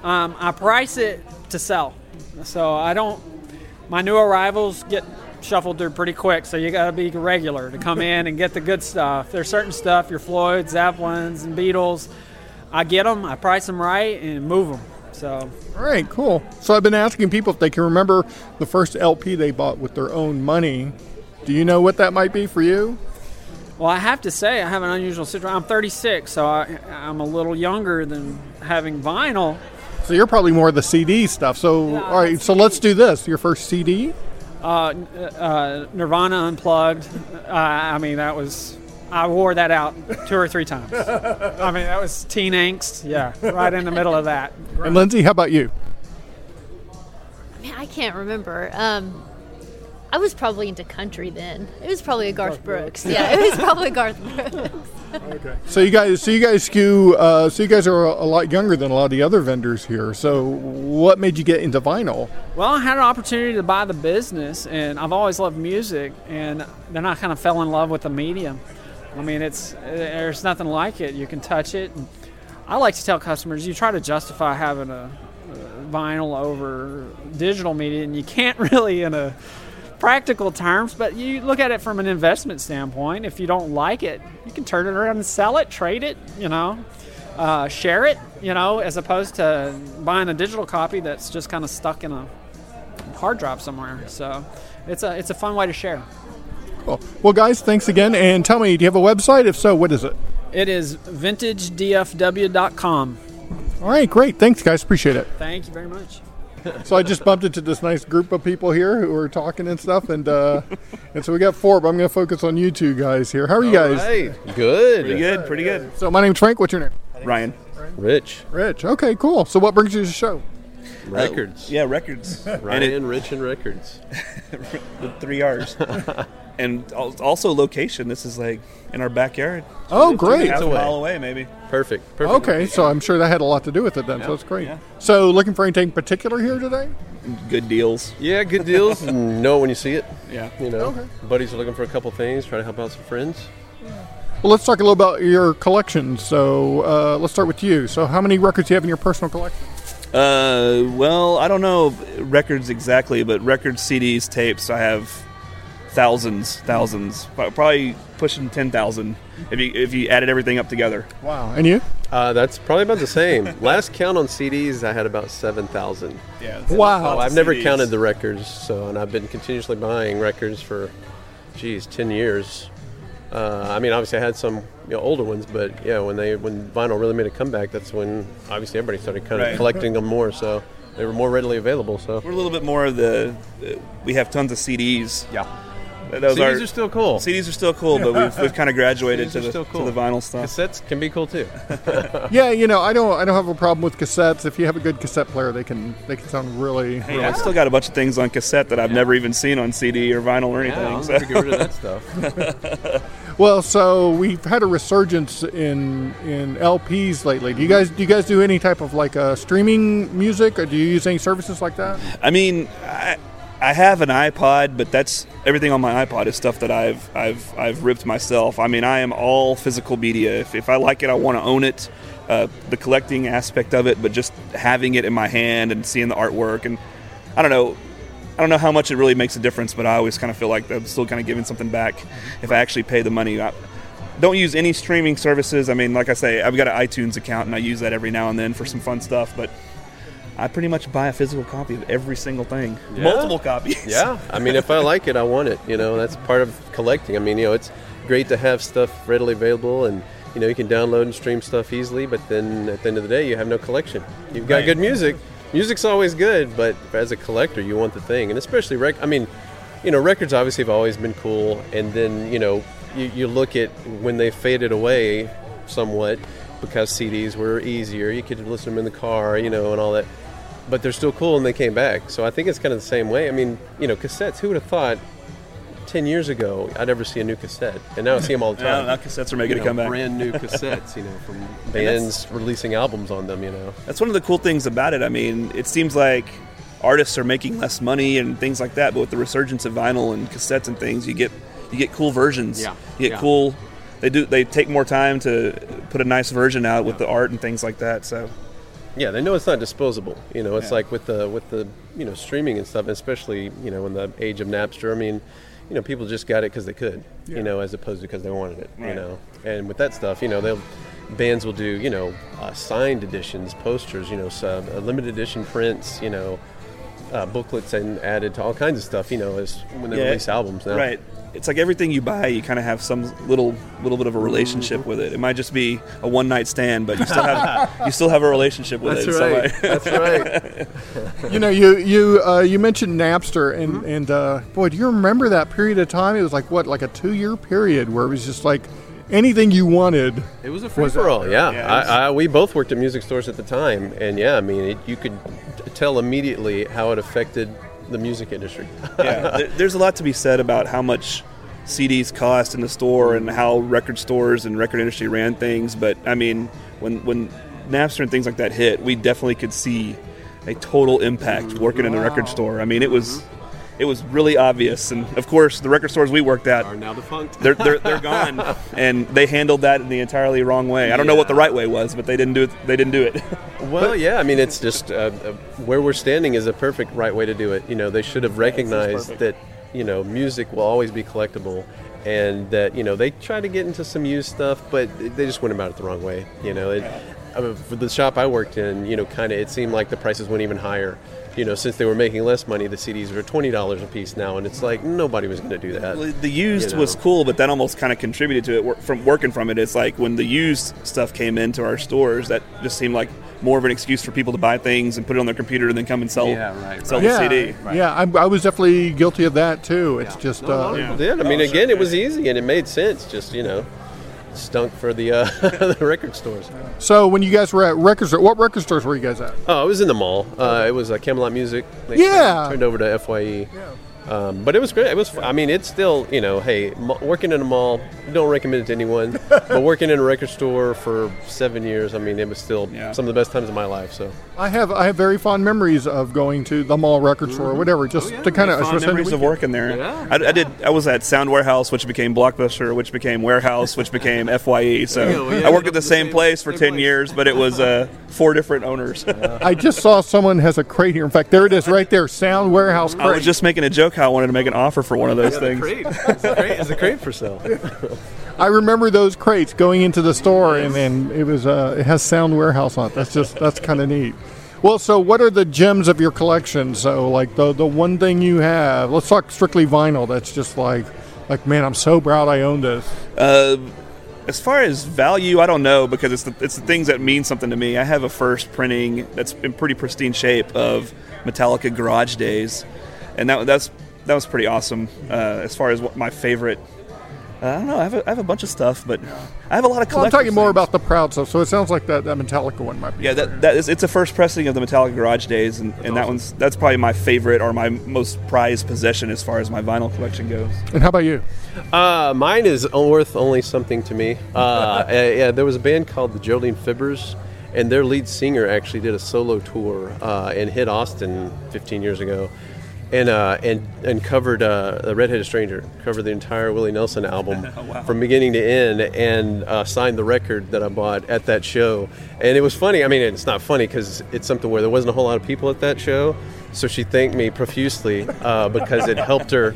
um, I price it to sell. So I don't. My new arrivals get shuffled through pretty quick, so you got to be regular to come in and get the good stuff. There's certain stuff, your Floyd, Zeppelins, and Beatles. I get them, I price them right, and move them. So
All right, cool. So I've been asking people if they can remember the first LP they bought with their own money. Do you know what that might be for you?
Well, I have to say, I have an unusual situation. I'm 36, so I, I'm a little younger than having vinyl.
So you're probably more of the CD stuff. So all right, so let's do this. Your first CD?
Uh, uh, Nirvana Unplugged. Uh, I mean, that was. I wore that out two or three times. I mean, that was teen angst. Yeah, right in the middle of that.
And Lindsay, how about you?
Man, I can't remember. Um, I was probably into country then. It was probably a Garth Brooks. Yeah, it was probably Garth Brooks.
Okay. So you guys, so you guys skew. Uh, so you guys are a, a lot younger than a lot of the other vendors here. So what made you get into vinyl?
Well, I had an opportunity to buy the business, and I've always loved music, and then I kind of fell in love with the medium. I mean, it's there's nothing like it. You can touch it. And I like to tell customers, you try to justify having a, a vinyl over digital media, and you can't really in a practical terms, but you look at it from an investment standpoint. If you don't like it, you can turn it around and sell it, trade it, you know, uh, share it, you know, as opposed to buying a digital copy that's just kind of stuck in a hard drive somewhere. So it's a it's a fun way to share.
Cool. Well, guys, thanks again. And tell me, do you have a website? If so, what is it?
It is vintagedfw.com.
All right, great. Thanks, guys. Appreciate it.
Thank you very much.
So I just bumped into this nice group of people here who are talking and stuff, and uh, and so we got four. But I'm going to focus on you two guys here. How are you guys?
Good.
Pretty good. Pretty good.
So my name's Frank. What's your name?
Ryan.
Rich.
Rich. Okay, cool. So what brings you to the show?
Records.
Yeah, records.
Ryan, and Rich, and Records.
the three R's. and also location. This is like in our backyard.
Oh,
Two-
great.
Half a
Away.
mile away, maybe.
Perfect. Perfect.
Okay, so I'm sure that had a lot to do with it then. So
Yeah.
that's great.
Yeah.
So looking for anything particular here today?
Good deals.
Yeah, good deals. know when you see it.
Yeah.
You know,
Okay.
buddies are looking for a couple things, try to help out some friends.
Well, let's talk a little about your collection. So uh, let's start with you. So how many records do you have in your personal collection?
Uh, well, I don't know records exactly, but records, CDs, tapes. I have thousands, thousands, probably pushing ten thousand if you if you added everything up together.
Wow. And you?
Uh, that's probably about the same. Last count on CDs, I had about seven thousand.
Yeah.
Wow.
I've never
CDs.
counted the records, so and I've been continuously buying records for, geez, ten years. Uh, I mean, obviously, I had some you know, older ones, but yeah, when they when vinyl really made a comeback, that's when obviously everybody started kind of
Right.
collecting them more. So they were more readily available. So
We're a little bit more of the. uh, We have tons of CDs.
Yeah.
Those
CDs are still cool.
CDs are still cool, but we've, we've kind of graduated
CDs
to the,
still
to the vinyl stuff.
Cassettes can be cool too.
yeah, you know, I don't I don't have a problem with cassettes. If you have a good cassette player, they can they can sound really.
Hey,
really
I've still got a bunch of things on cassette that I've never even seen on CD or vinyl or anything.
I'll
so-
never get rid of that stuff.
Well, so we've had a resurgence in in LPs lately. Do you guys do you guys do any type of like uh, streaming music, or do you use any services like that?
I mean, I, I have an iPod, but that's everything on my iPod is stuff that I've I've I've ripped myself. I mean, I am all physical media. If, if I like it, I want to own it. Uh, the collecting aspect of it, but just having it in my hand and seeing the artwork, and I don't know. I don't know how much it really makes a difference, but I always kind of feel like I'm still kind of giving something back if I actually pay the money. I don't use any streaming services. I mean, like I say, I've got an iTunes account and I use that every now and then for some fun stuff, but I pretty much buy a physical copy of every single thing.
Yeah.
Multiple copies.
Yeah, I mean, if I like it, I want it. You know, that's part of collecting. I mean, you know, it's great to have stuff readily available, and you know, you can download and stream stuff easily. But then at the end of the day, you have no collection. You've got
Right.
good music. Music's always good, but as a collector, you want the thing, and especially rec. I mean, you know, records obviously have always been cool, and then you know, you, you look at when they faded away somewhat because CDs were easier. You could listen to them in the car, you know, and all that but they're still cool and they came back. So I think it's kind of the same way. I mean, you know, cassettes, who would have thought
ten years ago, I'd ever see a new cassette, and now I see them all the
Yeah,
time.
now cassettes are making
You
a comeback.
Brand new cassettes, you know, from bands releasing albums on them. You know.
That's one of the cool things about it. I mean, it seems like artists are making less money and things like that, but with the resurgence of vinyl and cassettes and things, you get you get cool versions.
Yeah.
You get
Yeah.
cool. They do. They take more time to put a nice version out with the art and things like that. So
Yeah, they know it's not disposable. You know, it's
Yeah.
like with the with the you know streaming and stuff, especially you know in the age of Napster. I mean, you know, people just got it because they could.
Yeah.
You know, as opposed to because they wanted it. You know, and with that stuff, you know, they'll bands will do you know uh, signed editions, posters, you know, so, uh, limited edition prints, you know. Uh, booklets and added to all kinds of stuff, you know, as when they
Yeah,
release albums now.
Right. It's like everything you buy, you kind of have some little little bit of a relationship with it. It might just be a one night stand, but you still have you still have a relationship with
That's
it. So,
right. That's right.
you know, you you uh, you mentioned Napster, and
Mm-hmm.
and uh, boy, do you remember that period of time? It was like what, like a two year period where it was just like anything you wanted.
It was a free for all, yeah. I, I, we both worked at music stores at the time, and yeah, I mean, it, you could t- tell immediately how it affected the music industry.
yeah, there's a lot to be said about how much CDs cost in the store and how record stores and record industry ran things. But I mean, when when Napster and things like that hit, we definitely could see a total impact working in the record store. I mean, it was mm-hmm. It was really obvious, and of course, the record stores we worked at
are now defunct.
They're they're, they're gone, and they handled that in the entirely wrong way. I don't know what the right way was, but they didn't do it. They didn't do it.
Well, yeah, I mean, it's just uh, uh, where we're standing is a perfect right way to do it. You know, they should have recognized that you know music will always be collectible, and that you know they try to get into some used stuff, but they just went about it the wrong way. You know, it, I mean, for the shop I worked in, you know, kind of it seemed like the prices went even higher. You know, since they were making less money, the CDs are twenty dollars a piece now, and it's like nobody was going to do that.
The used
you know.
was cool, but that almost kind of contributed to it from working from it. It's like when the used stuff came into our stores, that just seemed like more of an excuse for people to buy things and put it on their computer and then come and sell Yeah, right. sell
yeah,
the CD.
Yeah, I, I was definitely guilty of that too. It's just
a lot
uh,
of people did. I mean, again, it was easy and it made sense. Just you know, stunk for the uh, the record stores.
So when you guys were at record store, what record stores were you guys at?
Oh, I was in the mall. Uh, it was uh, Camelot Music. They
Yeah.
turned over to FYE. Um, but it was great. It was. I mean, it's still. You know, hey, m- working in a mall. Don't recommend it to anyone. but working in a record store for seven years. I mean, it was still some of the best times of my life. So.
I have I have very fond memories of going to the mall record store or whatever, just to kind of
Fond memories of working there. I, I did. I was at Sound Warehouse, which became Blockbuster, which became Wherehouse, which became FYE. So
Yeah, well, yeah,
I worked at the same place for ten years, but it was uh, four different owners.
I just saw someone has a crate here. In fact, there it is, right there, Sound Warehouse crate.
I was just making a joke how I wanted to make an offer for one of those
Yeah,
things.
crate. It's a crate. It's a crate for sale.
I remember those crates going into the store, and, and it was uh, it has Sound Warehouse on it. That's just that's kind of neat. Well, so what are the gems of your collection? So, like the the one thing you have. Let's talk strictly vinyl. That's just like like man, I'm so proud I own this.
Uh, as far as value, I don't know because it's the, it's the things that mean something to me. I have a first printing that's in pretty pristine shape of Metallica Garage Days, and that that's that was pretty awesome. Uh, as far as what my favorite, uh, I don't know. I have, a, I have a bunch of stuff, but I have a lot of
Well, I'm
collectors.
talking more about the proud stuff. So it sounds like that, that Metallica one might be.
Yeah, that, that is it's a first pressing of the Metallica Garage Days, and, and that one's that's probably my favorite or my most prized possession as far as my vinyl collection goes.
And how about you?
Uh, mine is worth only something to me. Uh, uh, yeah, there was a band called the Geraldine Fibbers, and their lead singer actually did a solo tour uh, and hit Austin 15 years ago, and uh, and and covered uh, the Redheaded Stranger, covered the entire Willie Nelson album from beginning to end, and uh, signed the record that I bought at that show. And it was funny. I mean, it's not funny because it's something where there wasn't a whole lot of people at that show, so she thanked me profusely uh, because it helped her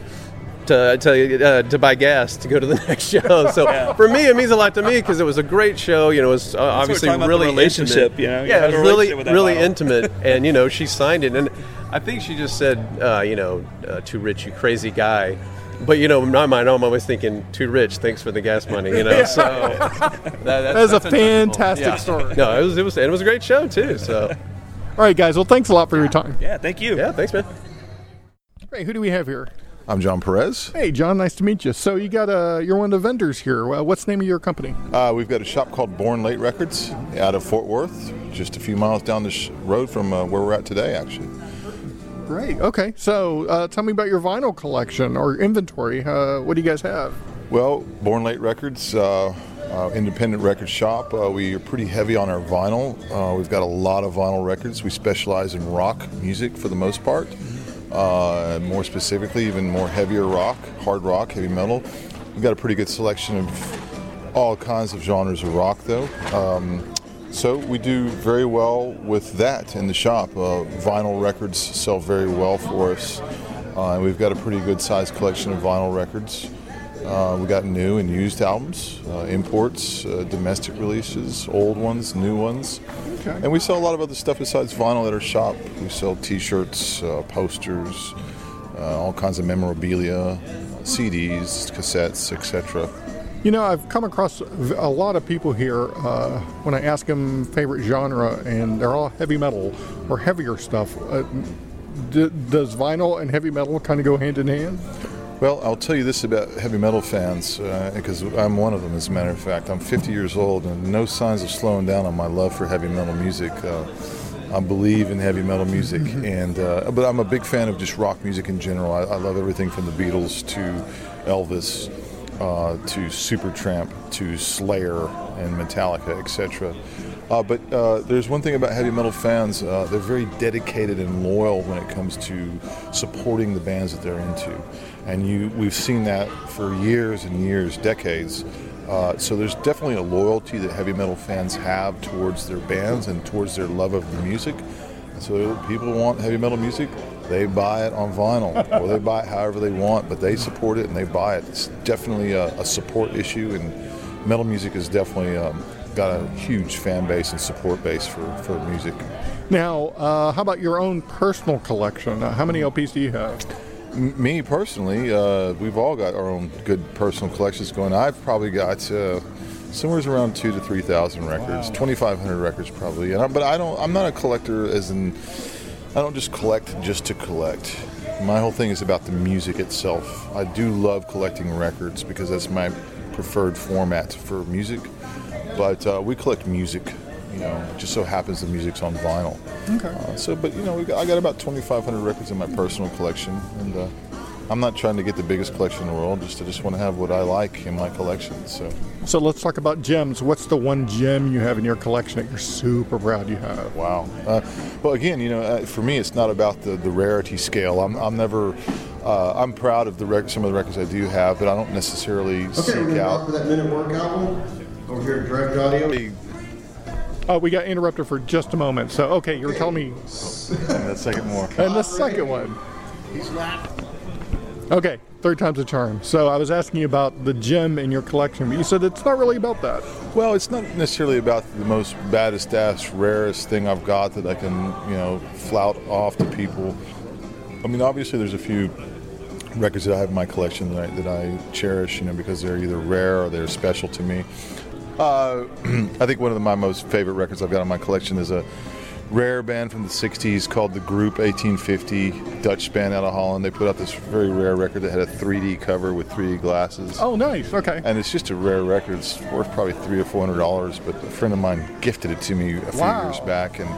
to to, uh, to buy gas to go to the next show. So for me, it means a lot to me because it was a great show. You know, it was uh, obviously
talking about the
really
relationship,
intimate.
you know,
yeah, it was really
relationship with that
really intimate, and you know, she signed it, and I think she just said, uh, you know, uh, too rich, you crazy guy. But you know, in my mind, I'm always thinking, too rich. Thanks for the gas money. You know, so that,
That's a
untouchable.
fantastic story.
No, it was it was it was a great show too. So
All right, guys. Well, thanks a lot for your time.
Yeah, thank you.
Yeah, thanks, man.
Hey, who do we have here?
I'm John Perez.
Hey, John. Nice to meet you. So you got a you're one of the vendors here. Uh, what's the name of your company?
Uh, we've got a shop called Born Late Records out of Fort Worth, just a few miles down the sh- road from uh, where we're at today, actually.
Great. Okay. So uh, tell me about your vinyl collection or inventory. Uh, what do you guys have?
Well, Born Late Records, uh, uh, independent record shop. Uh, we are pretty heavy on our vinyl. Uh, we've got a lot of vinyl records. We specialize in rock music for the most part. More specifically, even more heavier rock, hard rock, heavy metal. We've got a pretty good selection of all kinds of genres of rock, though. Um, so we do very well with that in the shop. Uh, vinyl records sell very well for us. Uh, and we've got a pretty good sized collection of vinyl records. Uh, we got new and used albums, uh, imports, uh, domestic releases, old ones, new ones.
Okay.
And we sell a lot of other stuff besides vinyl at our shop. We sell T-shirts, uh, posters, uh, all kinds of memorabilia, CDs, cassettes, etc.
You know, I've come across a lot of people here uh, when I ask them favorite genre, and they're all heavy metal or heavier stuff. Uh, d- does vinyl and heavy metal kind of go hand in hand?
Well, I'll tell you this about heavy metal fans, uh, because I'm one of them, as a matter of fact. I'm 50 years old and no signs of slowing down on my love for heavy metal music. Uh, I believe in heavy metal music, and uh, but I'm a big fan of just rock music in general. I, I love everything from the Beatles to Elvis uh, to Supertramp to Slayer and Metallica, etc. Uh, but uh, there's one thing about heavy metal fans, uh, they're very dedicated and loyal when it comes to supporting the bands that they're into. And you, we've seen that for years and years, decades. Uh, so there's definitely a loyalty that heavy metal fans have towards their bands and towards their love of the music. So people want heavy metal music, they buy it on vinyl or they buy it however they want, but they support it and they buy it. It's definitely a, a support issue, and metal music has definitely um, got a huge fan base and support base for, for music.
Now, uh, how about your own personal collection? Uh, how many LPs do you have?
M- Me personally, uh, we've all got our own good personal collections going. I've probably got uh, somewhere around two to three thousand records, twenty five hundred records probably. And I, but I don't. I'm not a collector as in. I don't just collect just to collect. My whole thing is about the music itself. I do love collecting records because that's my preferred format for music. But uh, we collect music. You know, it just so happens the music's on vinyl.
Okay.
Uh, so, but you know, we got, I got about 2,500 records in my personal collection, and uh, I'm not trying to get the biggest collection in the world. Just I just want to have what I like in my collection. So,
So let's talk about gems. What's the one gem you have in your collection that you're super proud you have?
wow. Uh, well, again, you know, uh, for me, it's not about the, the rarity scale. I'm, I'm never. Uh, I'm proud of the rec- some of the records I do have, but I don't necessarily seek out.
for that minute work album over here at Direct Audio.
Oh, we got interrupted for just a moment. So, okay, you were telling me.
And that second more.
And the second one.
He's not.
Okay, third time's a charm. So I was asking you about the gem in your collection, but you said it's not really about that.
Well, it's not necessarily about the most baddest ass, rarest thing I've got that I can, you know, flout off to people. I mean, obviously, there's a few records that I have in my collection that I, that I cherish, you know, because they're either rare or they're special to me. Uh, I think one of the, my most favorite records I've got in my collection is a rare band from the 60s called the Group 1850, Dutch band out of Holland. They put out this very rare record that had a 3D cover with 3D glasses.
Oh, nice. Okay.
And it's just a rare record. It's worth probably three or four hundred dollars. But a friend of mine gifted it to me a few
Wow.
years back, and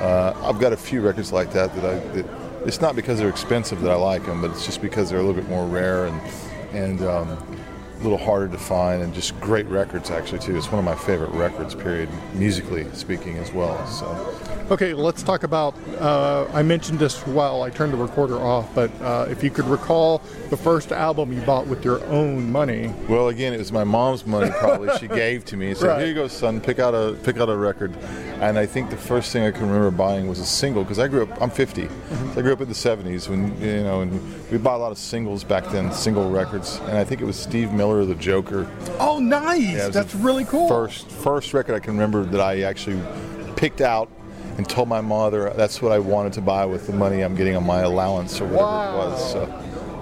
uh, I've got a few records like that that I. That, it's not because they're expensive that I like them, but it's just because they're a little bit more rare and and um, a little harder to find, and just great records actually too. It's one of my favorite records, period, musically speaking as well. So.
Okay, let's talk about. Uh, I mentioned this while I turned the recorder off, but uh, if you could recall the first album you bought with your own money.
Well, again, it was my mom's money. Probably she gave to me and said,
Right.
"Here you go, son. Pick out a pick out a record." And I think the first thing I can remember buying was a single because I grew up. I'm 50. Mm-hmm. So I grew up in the 70s when you know, and we bought a lot of singles back then, single records. And I think it was Steve Miller, The Joker.
Oh, nice!
Yeah,
That's really cool.
First first record I can remember that I actually picked out. And told my mother that's what I wanted to buy with the money I'm getting on my allowance or whatever it was. So,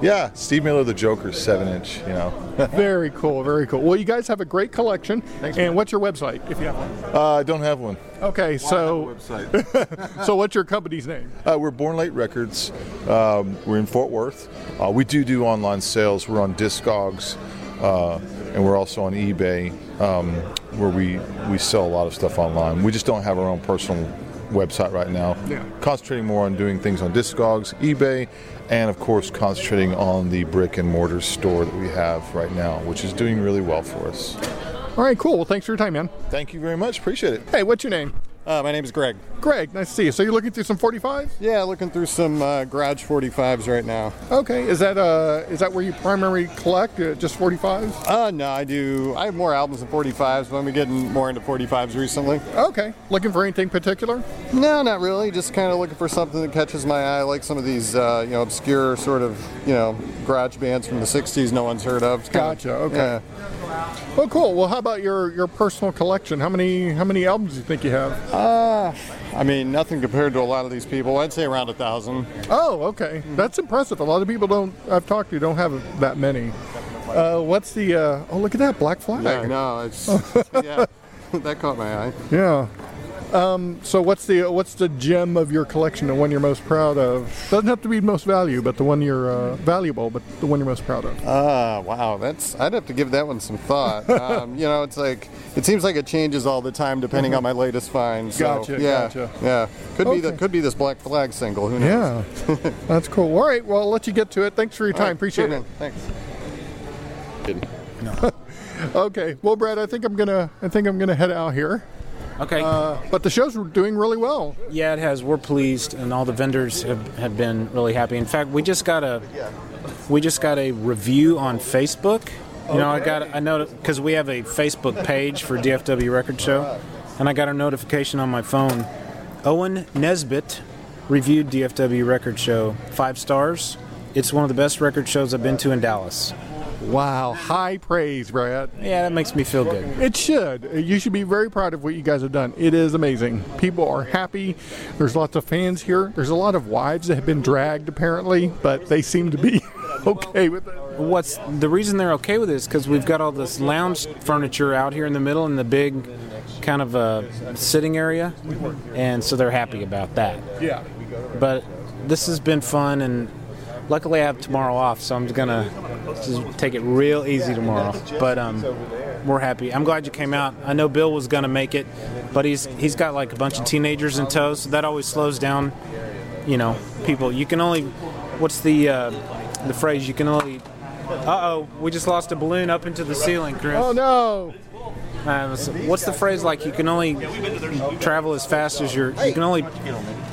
yeah, Steve Miller, the Joker, seven inch. You know,
very cool, very cool. Well, you guys have a great collection. Thanks. And what's your website, if you have one?
Uh, I don't have one.
Okay, so website. so what's your company's name?
Uh, we're Born Late Records. Um, we're in Fort Worth. Uh, we do do online sales. We're on Discogs, uh, and we're also on eBay, um, where we we sell a lot of stuff online. We just don't have our own personal website right now.
Yeah.
Concentrating more on doing things on Discogs, eBay, and of course concentrating on the brick and mortar store that we have right now, which is doing really well for us.
All right, cool. Well, thanks for your time, man.
Thank you very much. Appreciate it.
Hey, what's your name?
Uh, my name is Greg.
Greg, nice to see you. So you're looking through some 45s?
Yeah, looking through some uh, garage 45s right now.
Okay, is that uh is that where you primarily collect uh, just 45s?
Uh, no, I do. I have more albums than 45s, but I'm getting more into 45s recently.
Okay, looking for anything particular?
No, not really. Just kind of looking for something that catches my eye, like some of these, uh, you know, obscure sort of, you know, garage bands from the 60s no one's heard of.
Gotcha. Okay.
Yeah.
Well, cool. Well, how about your your personal collection? How many how many albums do you think you have?
Uh, I mean, nothing compared to a lot of these people. I'd say around a thousand.
Oh, okay. That's impressive. A lot of people don't I've talked to don't have that many. Uh, what's the? Uh, oh, look at that black flag.
Yeah, no, it's yeah, that caught my eye.
Yeah. Um, so what's the what's the gem of your collection? The one you're most proud of? Doesn't have to be most value, but the one you're uh, valuable, but the one you're most proud of.
Ah, wow. That's I'd have to give that one some thought. um, you know, it's like it seems like it changes all the time depending on my latest find. So,
Gotcha,
yeah,
gotcha.
yeah. Could be the could be this Black Flag single. Who knows?
Yeah, that's cool. All right, well, I'll let you get to it. Thanks for your
All
time.
right,
Appreciate
sure,
it.
man. Thanks.
okay, well, Brad, I think I'm gonna I think I'm gonna head out here.
Okay.
Uh, but the show's doing really well.
Yeah, it has. We're pleased, and all the vendors have, have been really happy. In fact, we just got a we just got a review on Facebook. You know, I got I know because we have a Facebook page for DFW Record Show, and I got a notification on my phone. Owen Nesbitt reviewed DFW Record Show five stars. It's one of the best record shows I've been to in Dallas.
Wow, high praise, Brad.
Yeah, that makes me feel good.
It should. You should be very proud of what you guys have done. It is amazing. People are happy. There's lots of fans here. There's a lot of wives that have been dragged apparently, but they seem to be okay with it.
What's the reason they're okay with it is because we've got all this lounge furniture out here in the middle in the big kind of a sitting area, and so they're happy about that.
Yeah.
But this has been fun, and luckily I have tomorrow off, so I'm gonna just take it real easy tomorrow. But um, we're happy. I'm glad you came out. I know Bill was gonna make it, but he's he's got like a bunch of teenagers in tow, so that always slows down. You know, people. You can only what's the uh, the phrase? You can only. Uh oh, we just lost a balloon up into the ceiling, Chris.
Oh no!
Uh, so what's the phrase like? You can only travel as fast as your. You can only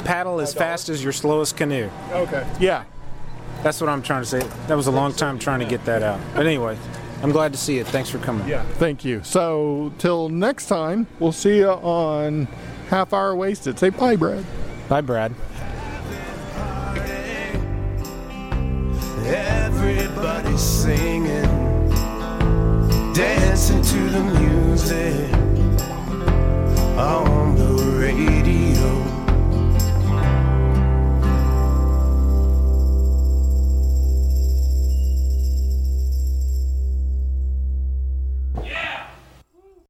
paddle as fast as your slowest canoe.
Okay. Yeah.
That's what I'm trying to say. That was a long time trying to get that out. But anyway, I'm glad to see it. Thanks for coming.
Yeah. Thank you. So till next time, we'll see you on Half Hour Wasted. Say bye, Brad.
Bye, Brad.
Everybody singing, dancing to the music on the radio.